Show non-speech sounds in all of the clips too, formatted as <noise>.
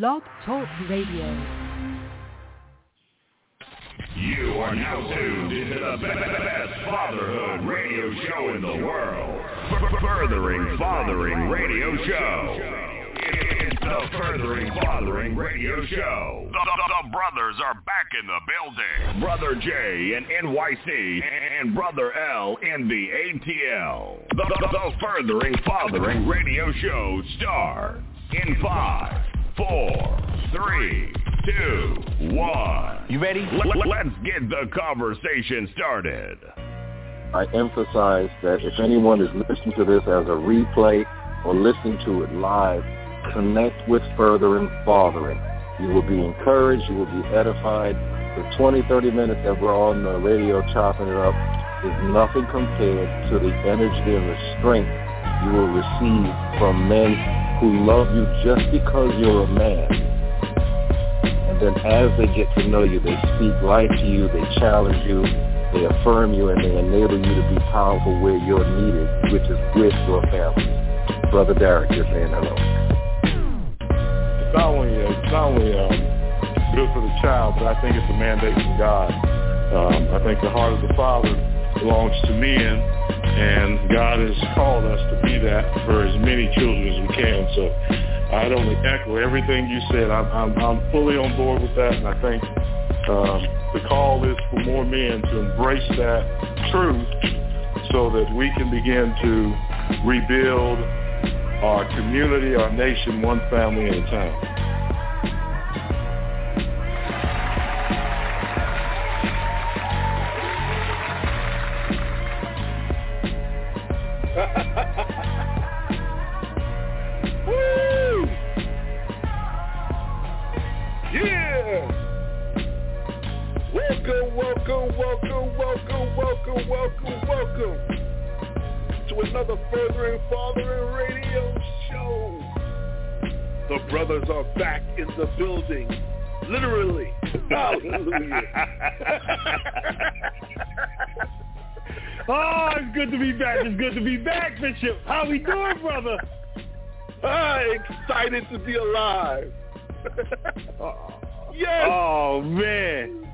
Blog Talk Radio. You are now tuned into the best fatherhood radio show in the world. Furthering Fathering Radio Show. It's the Furthering Fathering Radio Show. The, the, the brothers are back in the building. Brother J in NYC and Brother L in the ATL. The, the, the Furthering Fathering Radio Show starts in five, four, three, two, one. You ready? Let, let's get the conversation started. I emphasize that if anyone is listening to this as a replay or listening to it live, connect with Furthering Fathering. You will be encouraged. You will be edified. The 20, 30 minutes that we're on the radio chopping it up is nothing compared to the energy and the strength you will receive from men who love you just because you're a man. And then as they get to know you, they speak life to you, they challenge you, they affirm you, and they enable you to be powerful where you're needed, which is with your family. Brother Derek, you're saying hello. It's not only, it's not only um, good for the child, but I think it's a mandate from God. Um, I think the heart of the Father belongs to men, and God has called us to be that for as many children as we can. So I'd only echo everything you said. I'm, I'm, I'm fully on board with that, and I think um, the call is for more men to embrace that truth so that we can begin to rebuild our community, our nation, one family at a time. Brothers are back in the building. Literally. <laughs> Hallelujah. <laughs> Oh, it's good to be back. It's good to be back, Bishop. How we doing, brother? Ah, excited to be alive. <laughs> yes. Oh man.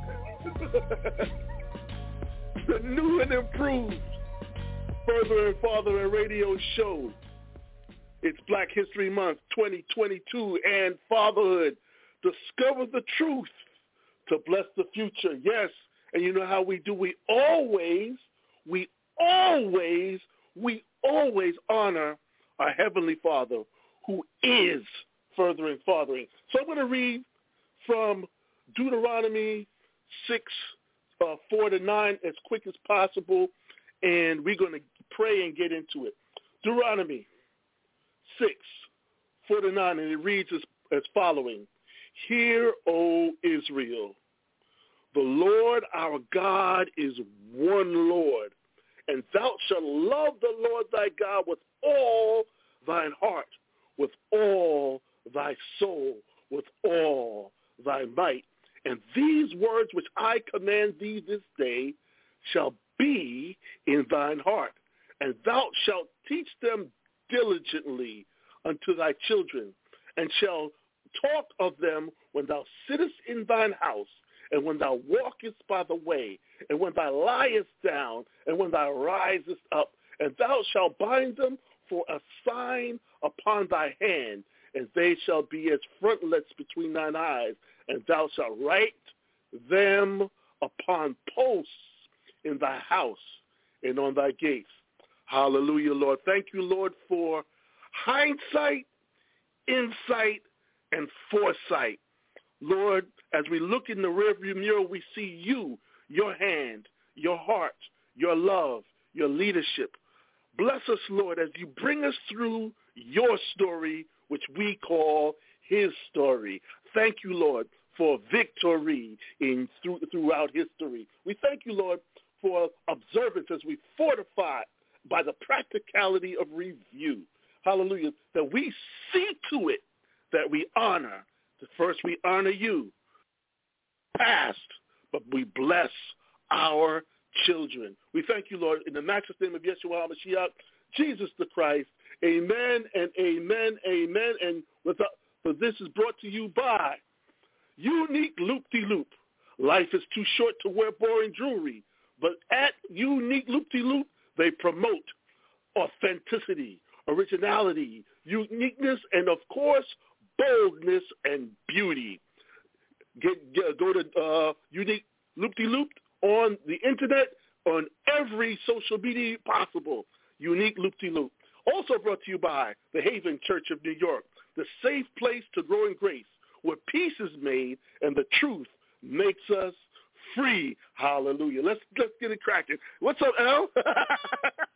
the new and improved Furthering Fathering Radio Show. It's Black History Month 2022 and fatherhood. Discover the truth to bless the future. Yes, and you know how we do. We always, we always, we always honor our Heavenly Father who is furthering fathering. So I'm going to read from Deuteronomy 6, uh, 4 to 9 as quick as possible, and we're going to pray and get into it. Deuteronomy 6, 4 to 9, and it reads as, as following. Hear, O Israel, the Lord our God is one Lord, and thou shalt love the Lord thy God with all thine heart, with all thy soul, with all thy might. And these words which I command thee this day shall be in thine heart, and thou shalt teach them diligently unto thy children, and shall talk of them when thou sittest in thine house, and when thou walkest by the way, and when thou liest down, and when thou risest up, and thou shalt bind them for a sign upon thy hand, and they shall be as frontlets between thine eyes, and thou shalt write them upon posts in thy house and on thy gates. Hallelujah, Lord. Thank you, Lord, for hindsight, insight, and foresight. Lord, as we look in the rearview mirror, we see you, your hand, your heart, your love, your leadership. Bless us, Lord, as you bring us through your story, which we call his story. Thank you, Lord, for victory in through, throughout history. We thank you, Lord, for observance as we fortify by the practicality of review. Hallelujah. That we see to it that we honor. First, we honor you, past, but we bless our children. We thank you, Lord, in the matchless name of Yeshua HaMashiach, Jesus the Christ. Amen and amen, amen. And without, uh, for this is brought to you by Unique Loop-de-Loop. Life is too short to wear boring jewelry, but at Unique Loop-de-Loop, they promote authenticity, originality, uniqueness, and of course, boldness and beauty. Get, get go to uh, Unique Loop-de-Loop on the internet on every social media possible. Unique Loop-de-Loop. Also brought to you by the Haven Church of New York, the safe place to grow in grace, where peace is made and the truth makes us free. Hallelujah. Let's let's get it cracking. What's up, Al? <laughs>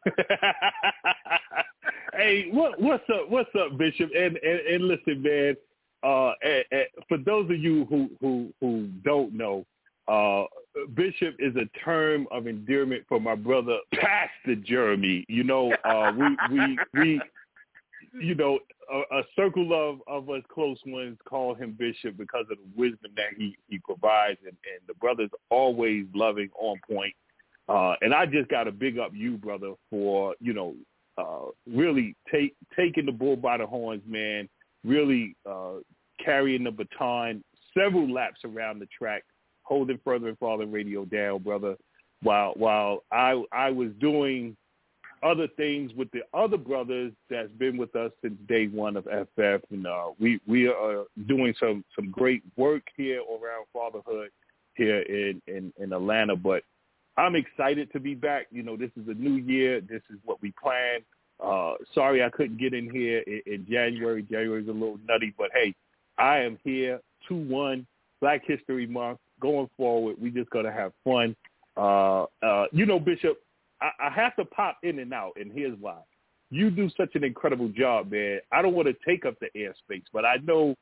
<laughs> hey, what what's up? What's up, Bishop? And and, and listen, man. Uh, and, and for those of you who who who don't know, uh, Bishop is a term of endearment for my brother Pastor Jeremy. You know, uh, we we we, you know, a, a circle of of us close ones call him Bishop because of the wisdom that he he provides, and and the brother's always loving, on point. Uh, and I just got to big up you, brother, for you know uh, really take taking the bull by the horns, man. Really uh, carrying the baton several laps around the track holding Furthering Fathering radio down, brother. While while I I was doing other things with the other brothers that's been with us since day one of FF, and uh, we we are doing some some great work here around fatherhood here in in, in Atlanta. But I'm excited to be back. You know, this is a new year. This is what we planned. Uh, sorry I couldn't get in here in, in January. January's a little nutty, but hey, I am here. Two one Black History Month going forward, we just gonna have fun. Uh, uh, you know, Bishop, I, I have to pop in and out, and here's why. You do such an incredible job, man. I don't want to take up the airspace, but I know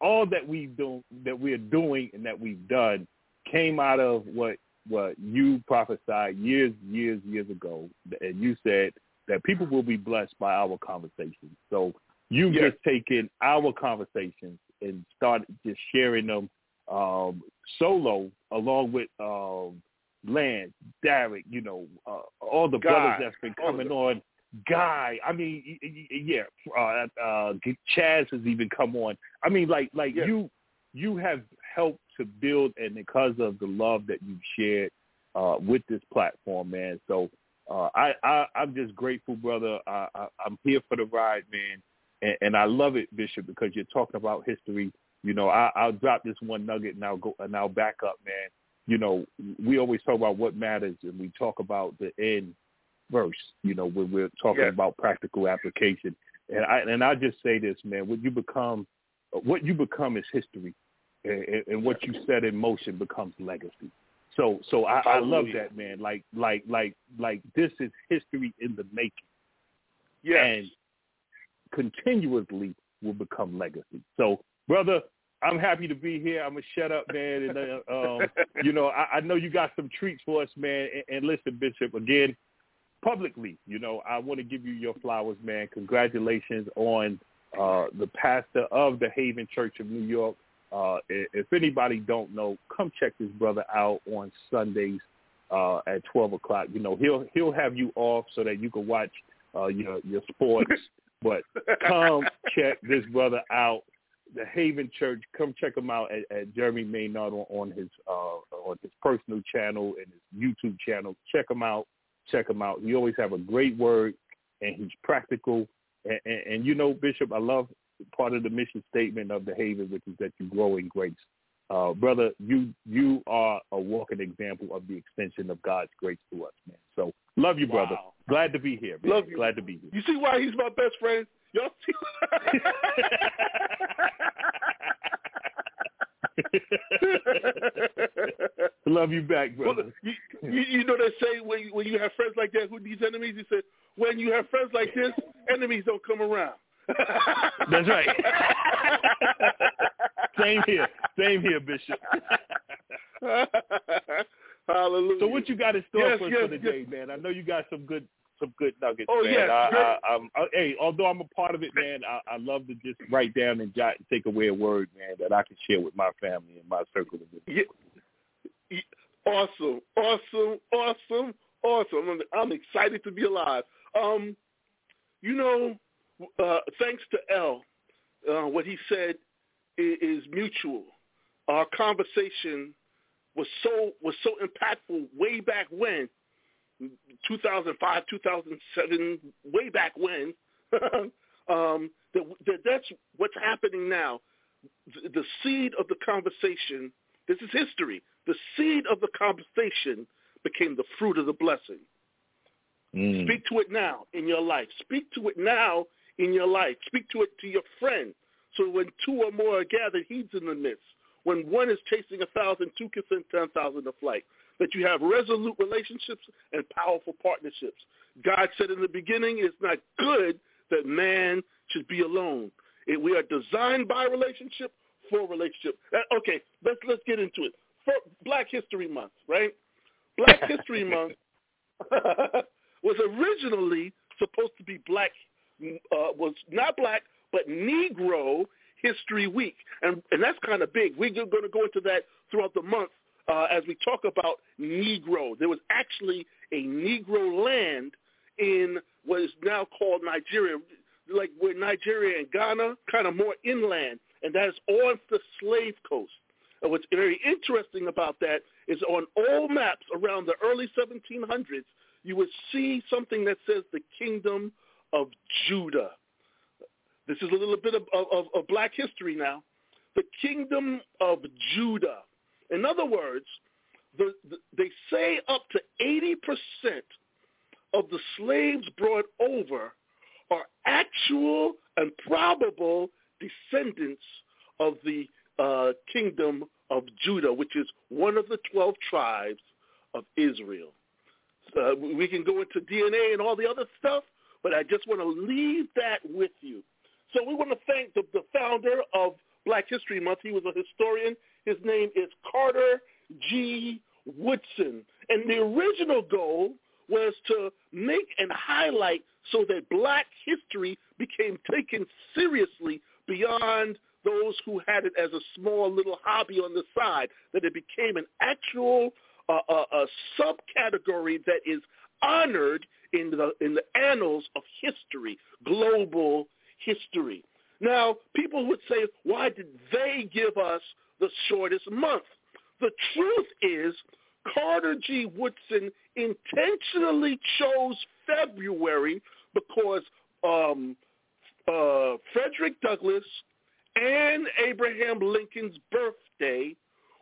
all that we do that we're doing and that we've done came out of what what you prophesied years, years, years ago, and you said that people will be blessed by our conversations. So you've yes. just taken our conversations and started just sharing them um, solo along with um, Lance, Derek, you know, uh, all the Guy, brothers that's been coming on. Guy, I mean, yeah, uh, uh, Chaz has even come on. I mean, like, like yeah. you, you have helped to build, and because of the love that you've shared uh, with this platform, man. So uh, I, I, I'm just grateful, brother. I, I, I'm here for the ride, man, and, and I love it, Bishop, because you're talking about history you know, I, I'll drop this one nugget and I'll go and I'll back up, man. You know, we always talk about what matters and we talk about the end verse. You know, when we're talking yeah. about practical application. And I and I just say this, man. What you become, what you become is history, and, and what you set in motion becomes legacy. So, so I, I love that, man. Like, like, like, like this is history in the making. Yeah. And continuously will become legacy. So brother, I'm happy to be here. I'm gonna shut up, man. And uh, um, <laughs> you know, I, I know you got some treats for us, man. And, and listen, Bishop, again, publicly, you know, I want to give you your flowers, man. Congratulations on uh, the pastor of the Haven Church of New York. Uh, if anybody don't know, come check this brother out on Sundays uh, at twelve o'clock. You know, he'll he'll have you off so that you can watch uh, your your sports. <laughs> but come check this brother out the Haven Church. Come check him out at, at Jeremy Maynard on, on his uh, on his personal channel and his YouTube channel. Check him out. Check him out. He always have a great word, and he's practical. And, and, and you know, Bishop, I love part of the mission statement of the Haven, which is that you grow in grace. Uh, brother, you you are a walking example of the extension of God's grace to us, man. So love you, wow. brother. Glad to be here. Man. Love you. Glad to be here. You see why he's my best friend? Y'all see? <laughs> Love you back, brother. Well, you, you, you, know they say when you, when you have friends like that who needs enemies, he said, when you have friends like this, enemies don't come around. That's right. <laughs> Same here. Same here, Bishop. <laughs> Hallelujah. So what you got in store yes, for, yes, for the yes. day, man? I know you got some good some good nuggets. Oh man. yeah, I, I, I, hey, although I'm a part of it, man, I, I love to just write down and jot and take away a word, man, that I can share with my family and my circle of yeah. yeah. Awesome, awesome, awesome, awesome. I'm, I'm excited to be alive. Um, you know, uh, thanks to L, uh, what he said is, is mutual. Our conversation was so was so impactful way back when, 2005, 2007, way back when. <laughs> um, that, that that's what's happening now. The, the seed of the conversation. This is history. The seed of the conversation became the fruit of the blessing. Mm. Speak to it now in your life. Speak to it now in your life. Speak to it to your friend. So when two or more are gathered, he's in the midst. When one is chasing a thousand, two can send ten thousand to flight. That you have resolute relationships and powerful partnerships. God said in the beginning, it's not good that man should be alone. It, we are designed by relationship for relationship. Uh, okay, let's let's get into it. For Black History Month, right? Black <laughs> History Month <laughs> was originally supposed to be black, uh, was not black, but Negro History Week. And, and that's kind of big. We're going to go into that throughout the month uh, as we talk about Negro. There was actually a Negro land in what is now called Nigeria, like where Nigeria and Ghana, kind of more inland, and that is on the slave coast. And what's very interesting about that is on all maps around the early 1700s, you would see something that says the kingdom of Judah. This is a little bit of, of, of black history now. The kingdom of Judah. In other words, the, the, they say up to 80% of the slaves brought over are actual and probable descendants of the uh, kingdom of Judah, which is one of the 12 tribes of Israel. Uh, we can go into DNA and all the other stuff, but I just want to leave that with you. So we want to thank the, the founder of Black History Month. He was a historian. His name is Carter G. Woodson. And the original goal was to make and highlight so that black history became taken seriously beyond those who had it as a small little hobby on the side, that it became an actual uh, uh, subcategory that is honored in the in the annals of history, global history. Now, people would say, why did they give us the shortest month? The truth is, Carter G. Woodson intentionally chose February because um, uh, Frederick Douglass and Abraham Lincoln's birthday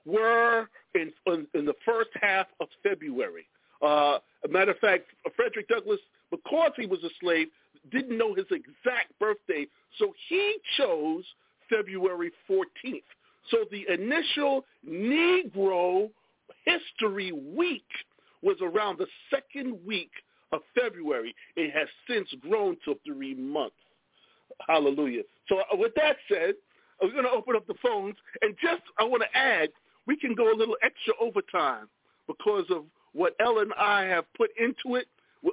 were in, in, in the first half of February. Uh, a matter of fact, Frederick Douglass, because he was a slave, didn't know his exact birthday, so he chose February 14th. So the initial Negro History Week was around the second week of February. It has since grown to three months. Hallelujah. So uh, with that said, we're going to open up the phones. And just I want to add, we can go a little extra overtime because of what L and I have put into it.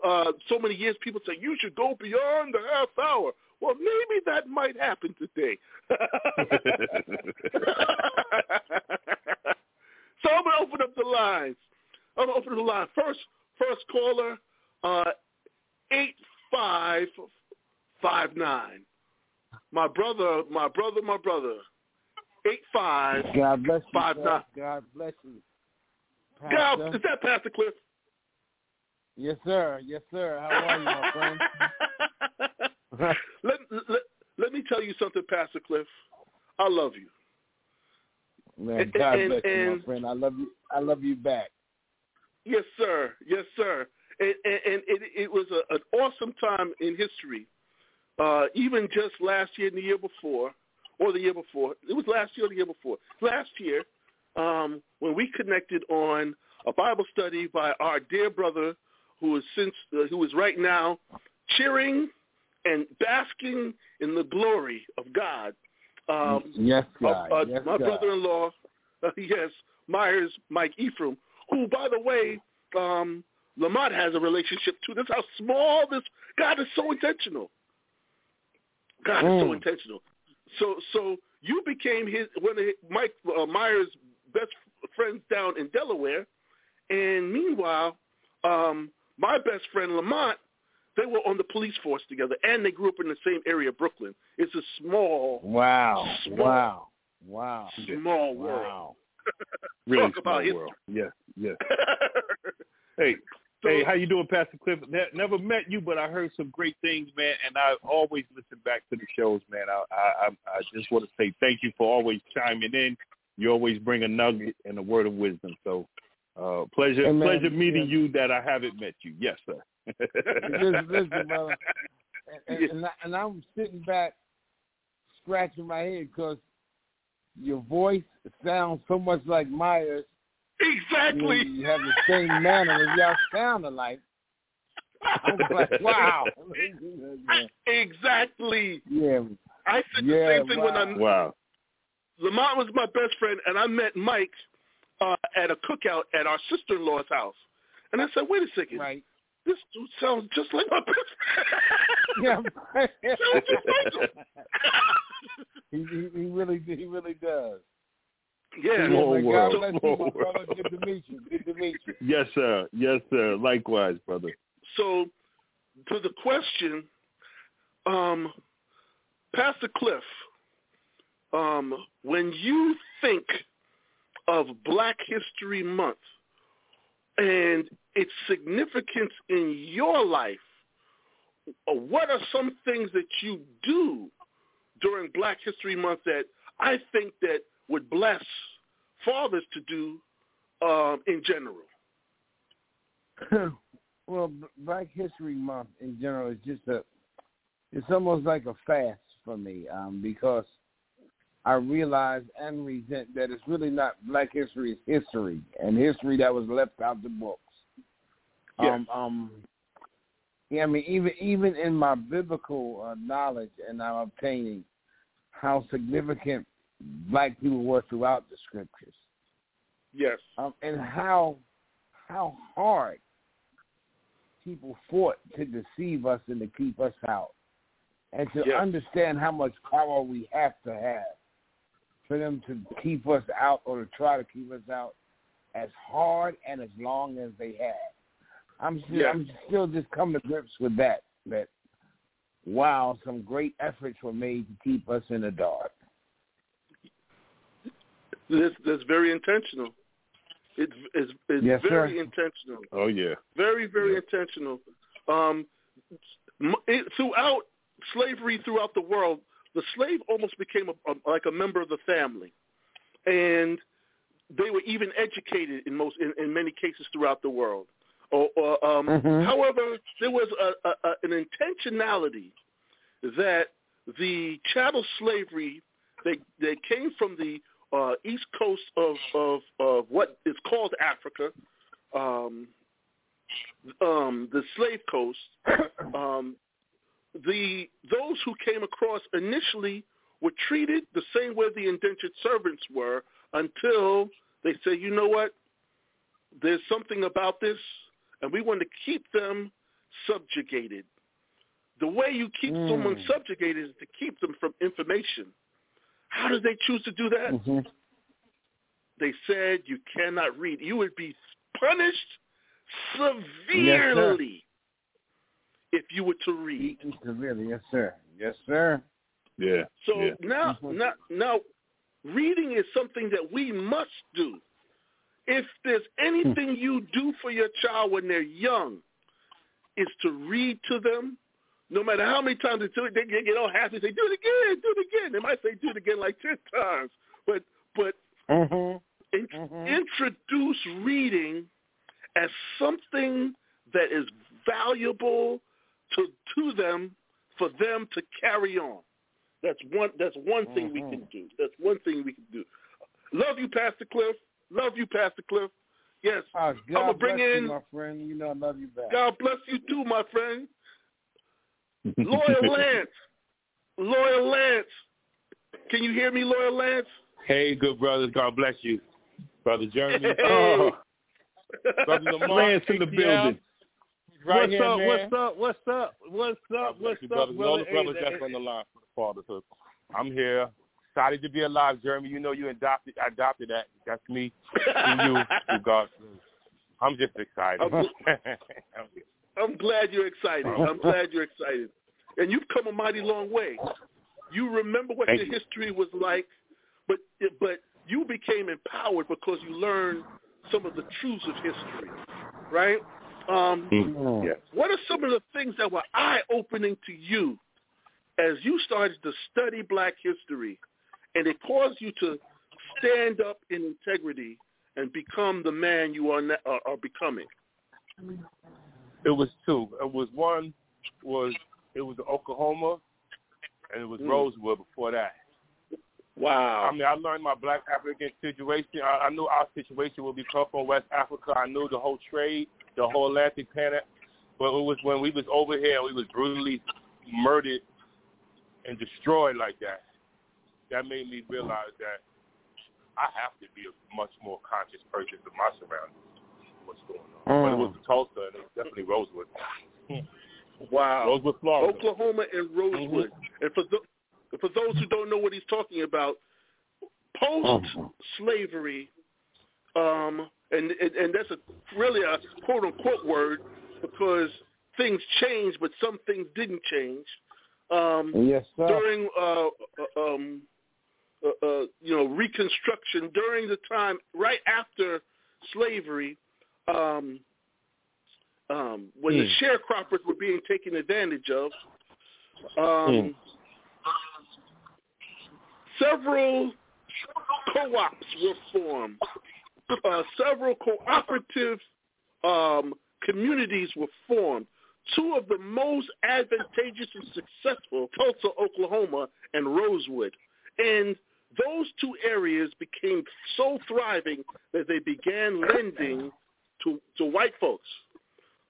Uh, so many years, people say you should go beyond the half hour. Well, maybe that might happen today. <laughs> so I'm gonna open up the lines. I'm gonna open up the line first. First caller, uh, eight five five nine. My brother, my brother, my brother. Eight five. God bless you. Five sir. nine. God bless you. God, is that Pastor Cliff? Yes, sir. Yes, sir. How are you, my friend? <laughs> let, let, let me tell you something, Pastor Cliff. I love you. Man, God and- bless you, my friend. I love you. I love you back. Yes, sir. Yes, sir. And, and, and it, it was a, an awesome time in history. Uh, even just last year and the year before, or the year before. It was last year or the year before. Last year, um, when we connected on a Bible study by our dear brother, who is since uh, who is right now cheering and basking in the glory of God. Um, yes, uh, God. uh, yes, my God. brother-in-law, uh, <laughs> yes, Myers, Mike Ephraim, who, by the way, um, Lamont has a relationship to. This is how small this God is so intentional. God is so Mm. intentional. So, so you became his one of his, Mike uh, Myers' best friends down in Delaware, and meanwhile, um, my best friend Lamont they were on the police force together, and they grew up in the same area Brooklyn. It's a small, Wow. Small. Wow. Wow. small world. Wow. <laughs> Really Talk about world. Yes, yes. <laughs> Hey, So- hey, how you doing, Pastor Cliff? Ne- never met you, but I heard some great things, man, and I always listen back to the shows, man. I I- I just want to say thank you for always chiming in. You always bring a nugget and a word of wisdom. So, uh, pleasure Hey, man, pleasure meeting yeah. you that I haven't met you. Yes, sir. listen, listen, brother. <laughs> And, and, and, I, and I'm sitting back, scratching my head because your voice sounds so much like Myers. Exactly. you have the same manner as y'all sound alike. I'm like, <laughs> wow. <laughs> exactly. yeah, I said Yeah, the same thing when wow. I wow. Lamont was my best friend, and I met Mike uh, at a cookout at our sister-in-law's house. And I said, wait a second, right. this dude sounds just like my best friend. Yeah, <laughs> Sounds just like him. <laughs> he, he, he really, he really does. yeah. Small Yeah, world, God bless small you, brother. world. Good to meet you. Good to meet you. Yes, sir. Yes, sir. Likewise, brother. So, to the question, um, Pastor Cliff, um, when you think of Black History Month and its significance in your life, uh, what are some things that you do during Black History Month that I think that would bless fathers to do um, in general? <clears throat> well, Black History Month in general is just a, it's almost like a fast for me um, because I realize and resent that it's really not Black history, it's history, and history that was left out the books. Yes. Um, um, yeah, I mean, even even in my biblical uh, knowledge, and I'm obtaining how significant Black people were throughout the scriptures Yes. um, and how how hard people fought to deceive us and to keep us out, and to Yes. understand how much power we have to have for them to keep us out or to try to keep us out as hard and as long as they have. I'm still, Yes. I'm still just coming to grips with that. That wow, some great efforts were made to keep us in the dark. That's, that's very intentional. It's, it's, it's Yes, very sir. intentional. Oh yeah. Very, very intentional. Um, it, throughout slavery throughout the world, the slave almost became a, a, like a member of the family, and they were even educated in most, in, in many cases throughout the world. Or, or um, Mhm. however, there was a, a, a, an intentionality that the chattel slavery they they came from the uh, east coast of, of of what is called Africa, um, um, the slave coast. Um, the those who came across initially were treated the same way the indentured servants were until they said, you know what, there's something about this, and we want to keep them subjugated. The way you keep Mm. someone subjugated is to keep them from information. How did they choose to do that? Mhm. They said you cannot read. You would be punished severely if you were to read. Eaten severely, yes, sir. Yes, sir. Yeah. So yeah. now, now, now, reading is something that we must do. If there's anything you do for your child when they're young, is to read to them. No matter how many times they do it, they get get all happy. Say, "Do it again, do it again." They might say, "Do it again" like ten times, but but Mm-hmm. in, Mhm. introduce reading as something that is valuable to to them for them to carry on. That's one that's one thing we can mm-hmm. do. That's one thing we can do. Love you, Pastor Cliff. Love you, Pastor Cliff. Yes. Oh, God I'ma bring bless in- you, my friend. You know I love you back. God bless you too, my friend. <laughs> Loyal Lance. Loyal Lance. Can you hear me, Loyal Lance? Hey, good brothers. God bless you. Brother Jeremy. Hey. Oh, Brother Lamar. Lance in the ATL. building. Right what's here, up? man. What's up? What's up? What's up? What's up, brothers. brother? All the brothers Hey, that's on the line for the fatherhood. I'm here. Excited to be alive, Jeremy. You know you adopted adopted that. That's me. Through you, through <laughs> God's grace. I'm just excited. I'm- <laughs> I'm I'm glad you're excited. Uh-huh. I'm glad you're excited, and you've come a mighty long way. You remember what Thank your you. history was like, but but you became empowered because you learned some of the truths of history, right? Um, Mm. Yes. what are some of the things that were eye-opening to you as you started to study black history and it caused you to stand up in integrity and become the man you are, na- are, are becoming? It was two. It was one was it was Oklahoma, and it was Mm. Rosewood before that. Wow. I mean, I learned my black African situation. I, I knew our situation would be tough on West Africa. I knew the whole trade, the whole Atlantic Planet. But it was when we was over here and we was brutally murdered and destroyed like that. That made me realize that I have to be a much more conscious person of my surroundings, what's going on. But it was mm. Tulsa and it was definitely Rosewood. <laughs> Wow. Rosewood, Florida. Oklahoma and Rosewood. Mm-hmm. And for th- for those who don't know what he's talking about, mm-hmm. post slavery, um, and, and and that's a really a quote unquote word because things changed, but some things didn't change. Um, Yes, sir. during uh, uh, um, uh, uh, you know Reconstruction, during the time right after slavery, um, um, when the Mm. sharecroppers were being taken advantage of, um, Mm. several co-ops were formed. Uh, several cooperative um, communities were formed. Two of the most advantageous and successful, Tulsa, Oklahoma, and Rosewood. And those two areas became so thriving that they began lending to, to white folks.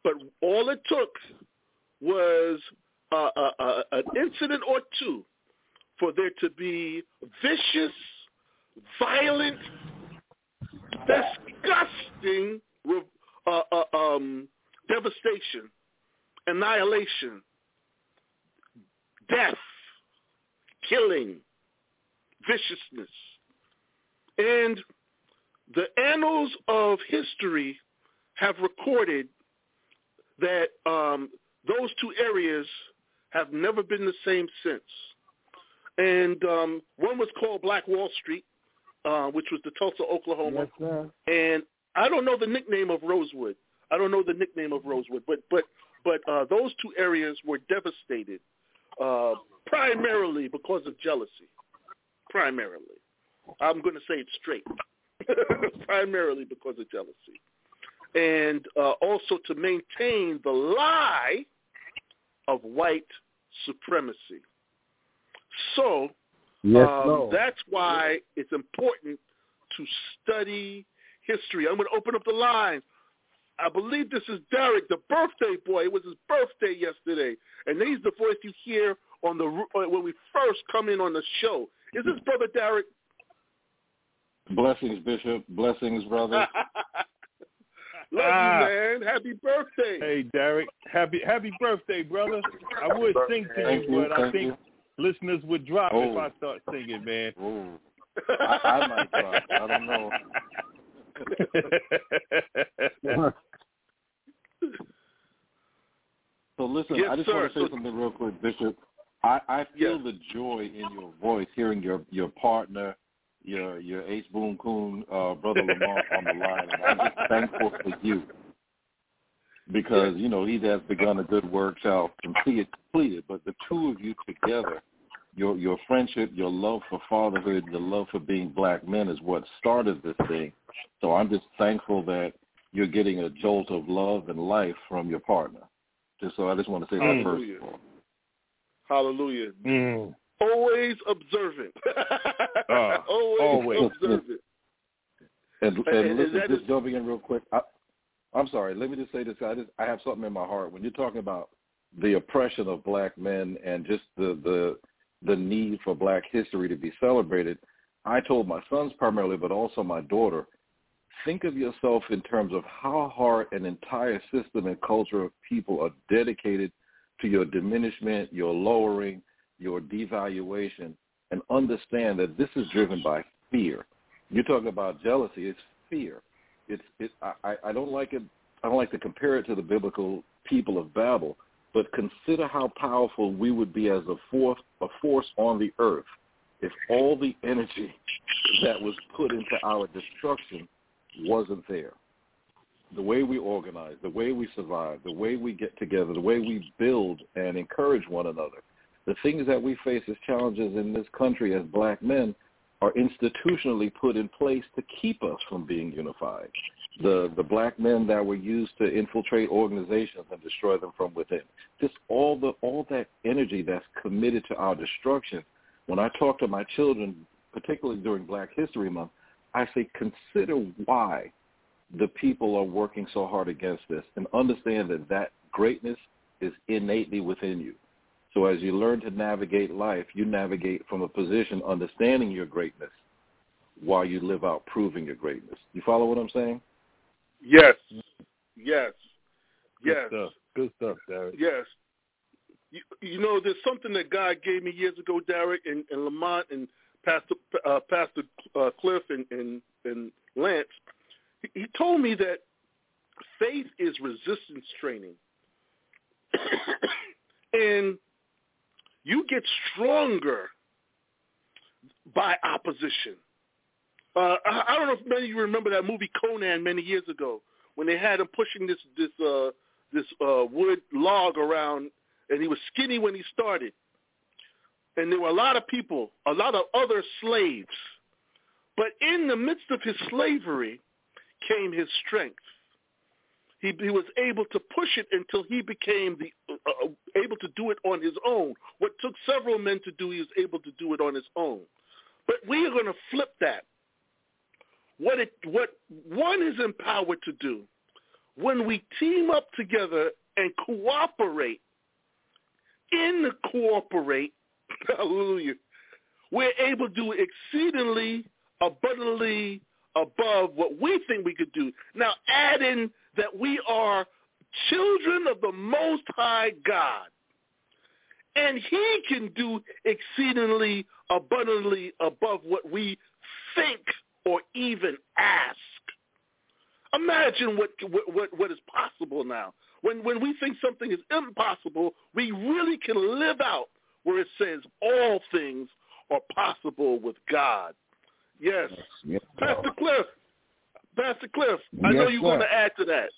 But all it took was uh, uh, uh, an incident or two for there to be vicious, violent, disgusting uh, uh, um, devastation, annihilation, death, killing, viciousness. And the annals of history have recorded that um, those two areas have never been the same since. And um, one was called Black Wall Street, uh, which was the Tulsa, Oklahoma. Yes. And I don't know the nickname of Rosewood. I don't know the nickname of Rosewood, but but but uh, those two areas were devastated uh, primarily because of jealousy. Primarily, I'm going to say it straight. <laughs> primarily because of jealousy, and uh, also to maintain the lie of white supremacy. So Yes, um, Lord. that's why it's important to study history. I'm going to open up the line. I believe this is Derek, the birthday boy. It was his birthday yesterday, and he's the voice you hear on the uh, when we first come in on the show. Is this brother Derek? Blessings, Bishop. Blessings, brother. <laughs> Love Ah. you, man. Happy birthday. Hey, Derek, happy happy birthday, brother. I would sing to you, you. but I think you. Listeners would drop if Oh. I start singing, man. Ooh. I, I might try. I don't know. <laughs> So listen, Yes, I just sir. want to say So- something real quick, Bishop. I, I feel Yes. the joy in your voice hearing your your partner, your your Ace Boone Coon uh, brother Lamar on the line, and I'm just thankful for you because you know he has begun a good work, shall complete it completed. But the two of you together, your your friendship, your love for fatherhood, your love for being black men is what started this thing. So I'm just thankful that you're getting a jolt of love and life from your partner. Just so I just want to say that first Hallelujah. of all. Hallelujah. Mm. Always observant. <laughs> Uh, always, always. observant. And, And- and and listen, just is- jumping in real quick. I, I'm sorry. Let me just say this. I just I have something in my heart when you're talking about the oppression of black men and just the the the need for black history to be celebrated. I told my sons primarily, but also my daughter, think of yourself in terms of how hard an entire system and culture of people are dedicated to your diminishment, your lowering, your devaluation, and understand that this is driven by fear. You're talking about jealousy. It's fear. It's it. I, I- don't like it. I don't like to compare it to the biblical people of Babel, but consider how powerful we would be as a force, a force on the earth if all the energy that was put into our destruction wasn't there. The way we organize, the way we survive, the way we get together, the way we build and encourage one another, the things that we face as challenges in this country as black men are institutionally put in place to keep us from being unified. The the black men that were used to infiltrate organizations and destroy them from within. Just all the all that energy that's committed to our destruction. When I talk to my children, particularly during Black History Month, I say consider why the people are working so hard against this and understand that that greatness is innately within you. So as you learn to navigate life, you navigate from a position understanding your greatness while you live out proving your greatness. You follow what I'm saying? Yes. Yes. Good Yes. stuff. Good stuff, Derek. Yes. You, you know, there's something that God gave me years ago, Derek, and, and Lamont and Pastor uh, Pastor uh, Cliff and, and, and Lance. He, he told me that faith is resistance training. <coughs> and you get stronger by opposition. Uh, I, I don't know if many of you remember that movie Conan many years ago when they had him pushing this this uh, this uh, wood log around, and he was skinny when he started, and there were a lot of people, a lot of other slaves, but in the midst of his slavery came his strength. He, he was able to push it until he became the uh, able to do it on his own. What took several men to do, he was able to do it on his own. But we are going to flip that. What it what one is empowered to do when we team up together and cooperate. In the cooperate, <laughs> hallelujah, we're able to do exceedingly abundantly above what we think we could do. Now add in that we are children of the Most High God. And he can do exceedingly abundantly above what we think or even ask. Imagine what, what, what is possible now. When, when we think something is impossible, we really can live out where it says all things are possible with God. Yes. Yes. Pastor Cliff, Pastor Cliff, I Yes, know you're going to add to that.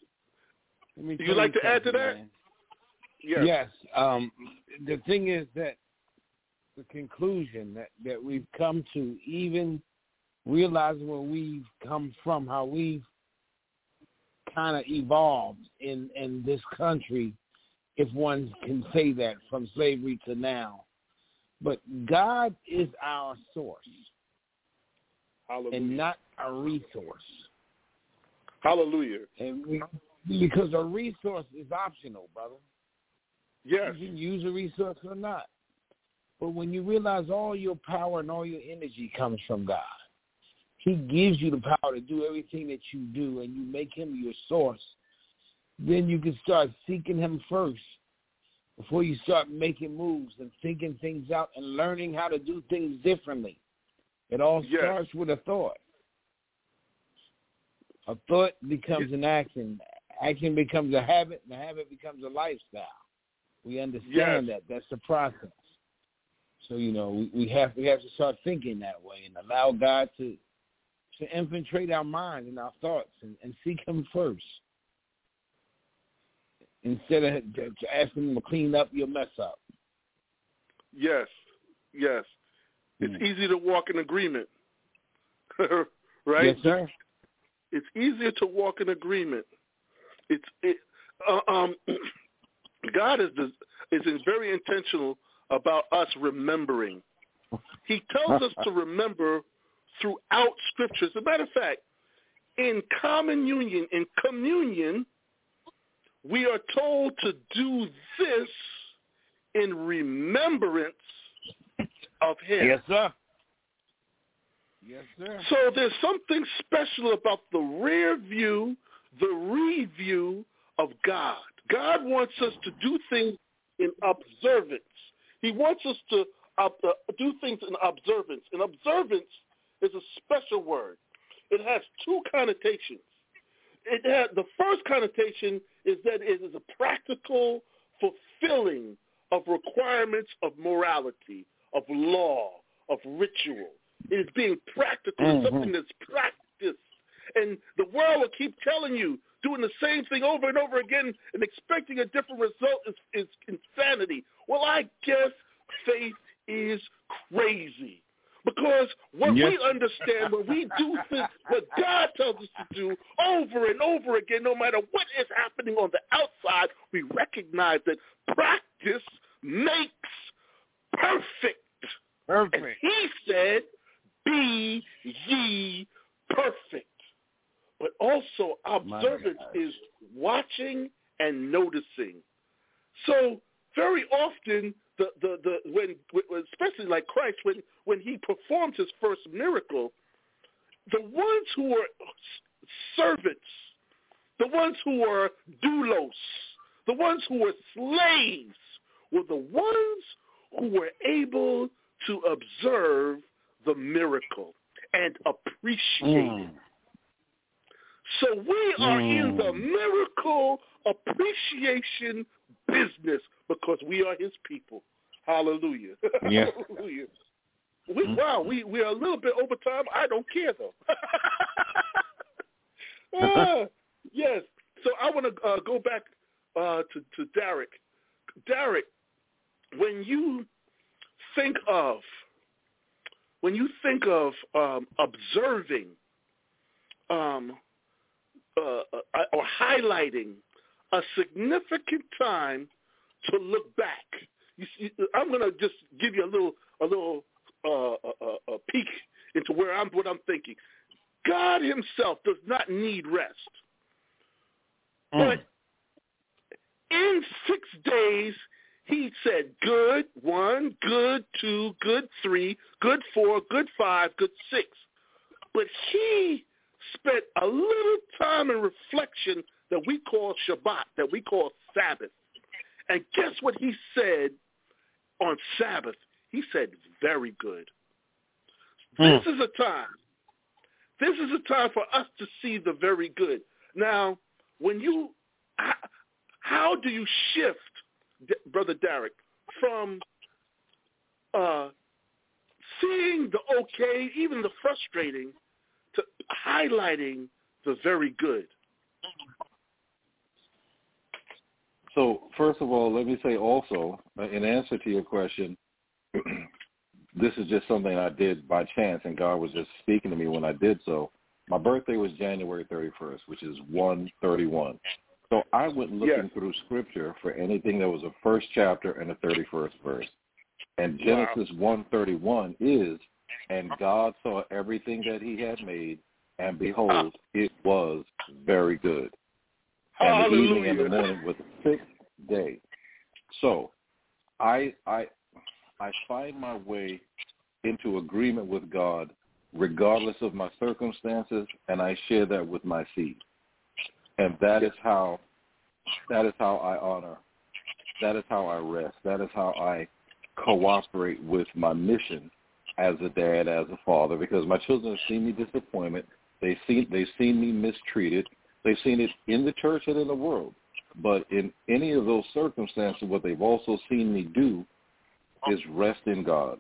Do you like to add to that? man. Yes. Yes. Um, the thing is that the conclusion that, that we've come to, even realizing where we've come from, how we've kind of evolved in, in this country, if one can say that, from slavery to now. But God is our source Hallelujah. and not a resource. Hallelujah. And we, because a resource is optional, brother. Yes. You can use a resource or not. But when you realize all your power and all your energy comes from God, He gives you the power to do everything that you do and you make Him your source, then you can start seeking Him first before you start making moves and thinking things out and learning how to do things differently. It all Yes. starts with a thought. A thought becomes an action. Action becomes a habit, and the habit becomes a lifestyle. We understand that. That's the process. So you know, we, we have we have to start thinking that way and allow God to to infiltrate our minds and our thoughts and, and seek Him first instead of asking Him to clean up your mess up. Yes. Yes. It's Mm. easy to walk in agreement. <laughs> right? Yes, sir. It's easier to walk in agreement. It's it, uh, um, <clears throat> God is the, is very intentional about us remembering. He tells us to remember throughout Scripture. As a matter of fact, in common union, in communion, we are told to do this in remembrance of Him. Yes, sir. Yes, sir. So there's something special about the rear view, the review of God. God wants us to do things in observance. He wants us to uh, uh, do things in observance. And observance is a special word. It has two connotations. it had, the first connotation is that it is a practical fulfilling of requirements of morality, of law, of ritual. It is being practical. Mm-hmm. Something that's practiced. And the world will keep telling you, doing the same thing over and over again and expecting a different result is, is insanity. Well, I guess faith is crazy. Because what Yes. we understand when we do things, what God tells us to do over and over again, no matter what is happening on the outside, we recognize that practice makes perfect. And Perfect. he said, be ye perfect. But also observance is watching and noticing. So very often, the, the, the when, especially like Christ, when, when he performed his first miracle, the ones who were servants, the ones who were doulos, the ones who were slaves, were the ones who were able to observe the miracle and appreciate it. Mm. So we are in the Mm. miracle appreciation business because we are his people. Hallelujah. <laughs> Yeah. Hallelujah. We, Mm. Wow, we, we are a little bit over time. I don't care, though. <laughs> Ah, yes. So I want to uh, go back uh, to, to Derek. Derek, when you think of when you think of um, observing um, uh, uh, or highlighting a significant time to look back. You see, I'm going to just give you a little a little uh, uh, uh, peek into where I'm what I'm thinking. God Himself does not need rest, but in six days He said, "Good one, good two, good three, good four, good five, good six. But He spent a little time in reflection that we call Shabbat, that we call Sabbath. And guess what he said on Sabbath? He said, very good. This is a time. This is a time for us to see the very good. Now, when you, how, how do you shift, D- Brother Derek, from uh, seeing the okay, even the frustrating, highlighting the very good? So first of all, let me say also, uh, in answer to your question, <clears throat> this is just something I did by chance, and God was just speaking to me when I did so. My birthday was January 31st, which is 131. So I went looking Yes. through Scripture for anything that was a first chapter and a 31st verse. And Wow. Genesis 131 is, and God saw everything that he had made, and behold, it was very good and the evening and the morning was the sixth day. So I I I find my way into agreement with God regardless of my circumstances and I share that with my seed. And that is how that is how I honor. That is how I rest. That is how I cooperate with my mission as a dad, as a father, because my children have seen me disappointed. They've seen they've seen me mistreated. They've seen it in the church and in the world. But in any of those circumstances, what they've also seen me do is rest in God.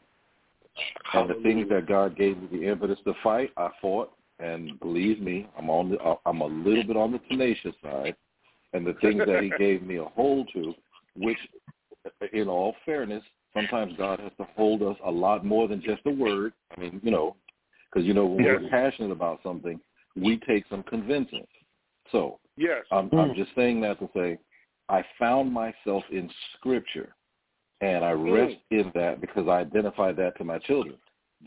And the things that God gave me the impetus to fight, I fought. And believe me, I'm on the, I'm a little bit on the tenacious side. And the things that He gave me a hold to, which, in all fairness, sometimes God has to hold us a lot more than just a word. I mean, you know, because you know when Yes. we're passionate about something, we take some convincing. So Yes. I'm, I'm mm. just saying that to say I found myself in Scripture, and I mm. rest in that because I identified that to my children.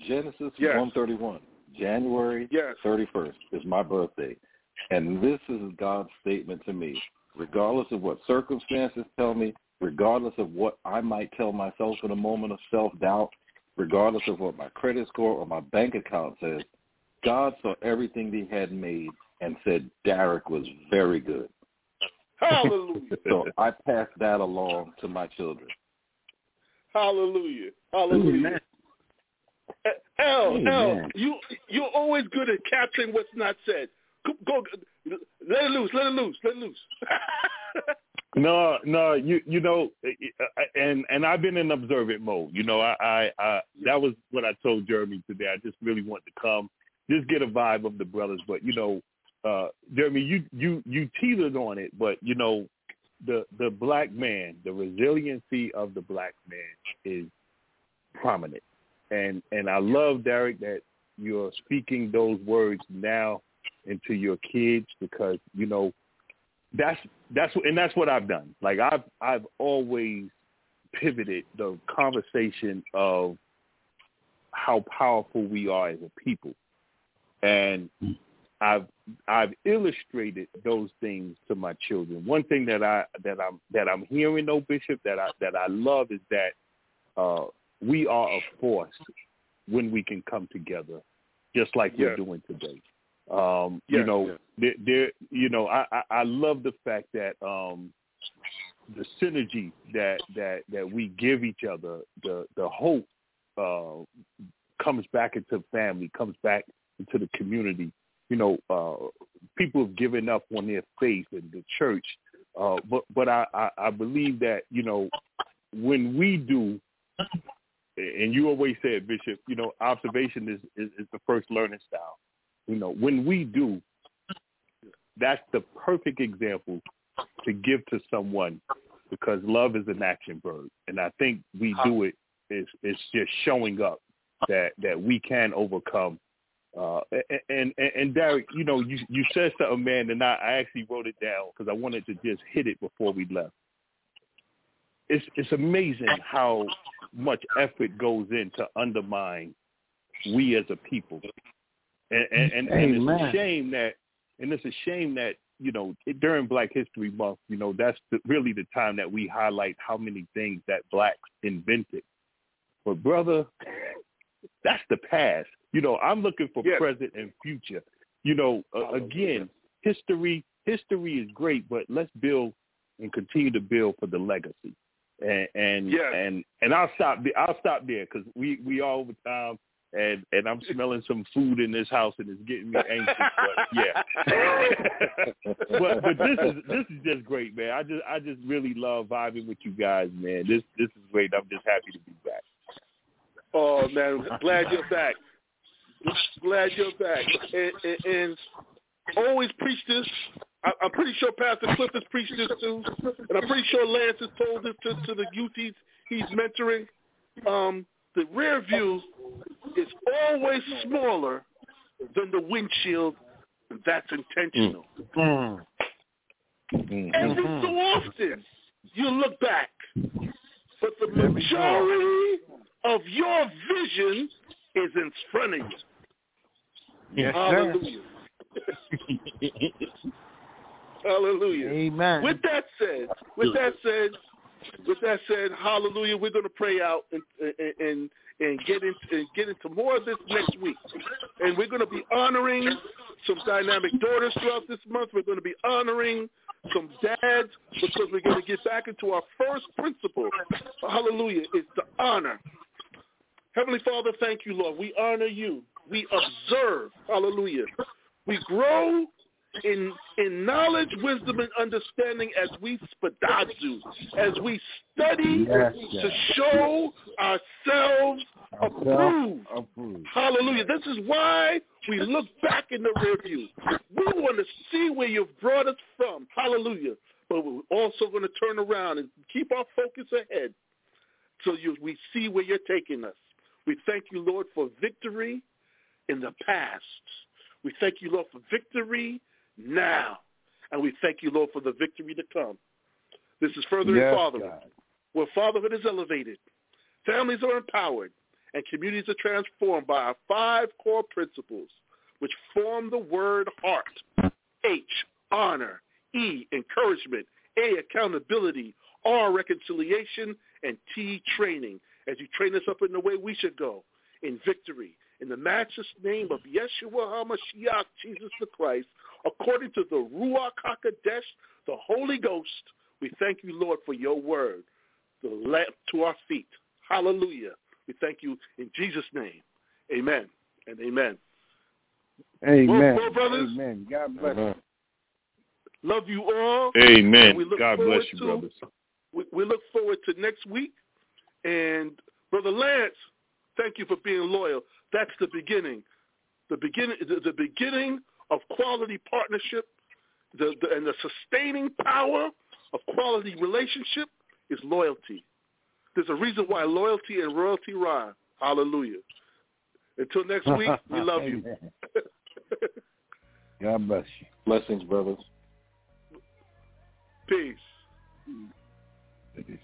Genesis Yes. 131, January Yes. 31st is my birthday, and this is God's statement to me. Regardless of what circumstances tell me, regardless of what I might tell myself in a moment of self-doubt, regardless of what my credit score or my bank account says, God saw everything he had made and said Derek was very good. <laughs> <laughs> Hallelujah. So I pass that along to my children. Hallelujah. Hallelujah. Uh, L, L, you you're always good at capturing what's not said. Go, Go, let it loose. Let it loose. Let it loose. <laughs> no, no, you you know, eh, eh, eh, and and I've been in observant mode. You know, I, I, I that was what I told Jeremy today. I just really want to come, just get a vibe of the brothers. But you know, uh, Jeremy, you you you teetered on it, but you know, the the black man, the resiliency of the black man is prominent, and and I love Derek that you're speaking those words now into your kids because you know that's that's and that's what I've done. Like I've I've always pivoted the conversation of how powerful we are as a people, and I've I've illustrated those things to my children. One thing that I that I'm that I'm hearing though, Bishop, that I that I love is that uh, we are a force when we can come together, just like we're doing today. Um, yes, you know, yes. There, there, you know, I, I, I love the fact that um, the synergy that that that we give each other, the the hope uh, comes back into family, comes back into the community. You know, uh, people have given up on their faith in the church, uh, but but I, I I believe that you know when we do and you always said, Bishop, you know, observation is, is, is the first learning style. You know, when we do, that's the perfect example to give to someone because love is an action verb. And I think we do it is it's just showing up that that we can overcome. Uh, and, and and Derek, you know, you you said something, man, and I, I actually wrote it down because I wanted to just hit it before we left. It's it's amazing how much effort goes in to undermine we as a people, and and, and, and it's a shame that and it's a shame that you know during Black History Month, you know that's the, really the time that we highlight how many things that blacks invented. But brother, that's the past. You know, I'm looking for Yes. present and future. You know, uh, again, history history is great, but let's build and continue to build for the legacy. And and Yes. and and I'll stop. there- I'll stop there because we we are over time, and and I'm smelling some food in this house and it's getting me anxious. But yeah, <laughs> but but this is this is just great, man. I just I just really love vibing with you guys, man. This this is great. I'm just happy to be back. Oh man, glad you're back. Glad you're back. And, and, and always preach this. I, I'm pretty sure Pastor Cliff has preached this too, and I'm pretty sure Lance has told this to, to the youth he's, he's mentoring. Um, the rear view is always smaller than the windshield, and that's intentional. Every so often, you look back, but the majority of your vision is in front of you. Yes, sir. Hallelujah. <laughs> Hallelujah. Amen. With that said, with that said, with that said, hallelujah. We're going to pray out and and and get into and get into more of this next week, and we're going to be honoring some dynamic daughters throughout this month. We're going to be honoring some dads because we're going to get back into our first principle. Hallelujah! Is to honor. Heavenly Father, thank you, Lord. We honor you. We observe. Hallelujah. We grow in in knowledge, wisdom, and understanding as we spoudazo, as we study Yes, to show ourselves approved. Approved. Hallelujah. This is why we look back in the rear view. We want to see where you've brought us from. Hallelujah. But we're also going to turn around and keep our focus ahead so you, we see where you're taking us. We thank you, Lord, for victory in the past. We thank you, Lord, for victory now. And we thank you, Lord, for the victory to come. This is further Yes, fatherhood, God. where fatherhood is elevated, families are empowered, and communities are transformed by our five core principles, which form the word heart. H, honor. E, encouragement. A, accountability. R, reconciliation. And T, training, as you train us up in the way we should go, in victory. In the matchless name of Yeshua HaMashiach, Jesus the Christ, according to the Ruach HaKodesh, the Holy Ghost, we thank you, Lord, for your word, the lamp to our feet. Hallelujah. We thank you in Jesus' name. Amen and amen. Amen. Well, well, brothers. Amen. God bless uh-huh. you. Love you all. Amen. We look God forward bless you, to- brothers. We, we look forward to next week. And Brother Lance, thank you for being loyal. That's the beginning. The beginning, the, the beginning of quality partnership, the, the, and the sustaining power of quality relationship is loyalty. There's a reason why loyalty and royalty rhyme. Hallelujah. Until next week, <laughs> we love you. God bless you. Blessings, brothers. Peace. Peace.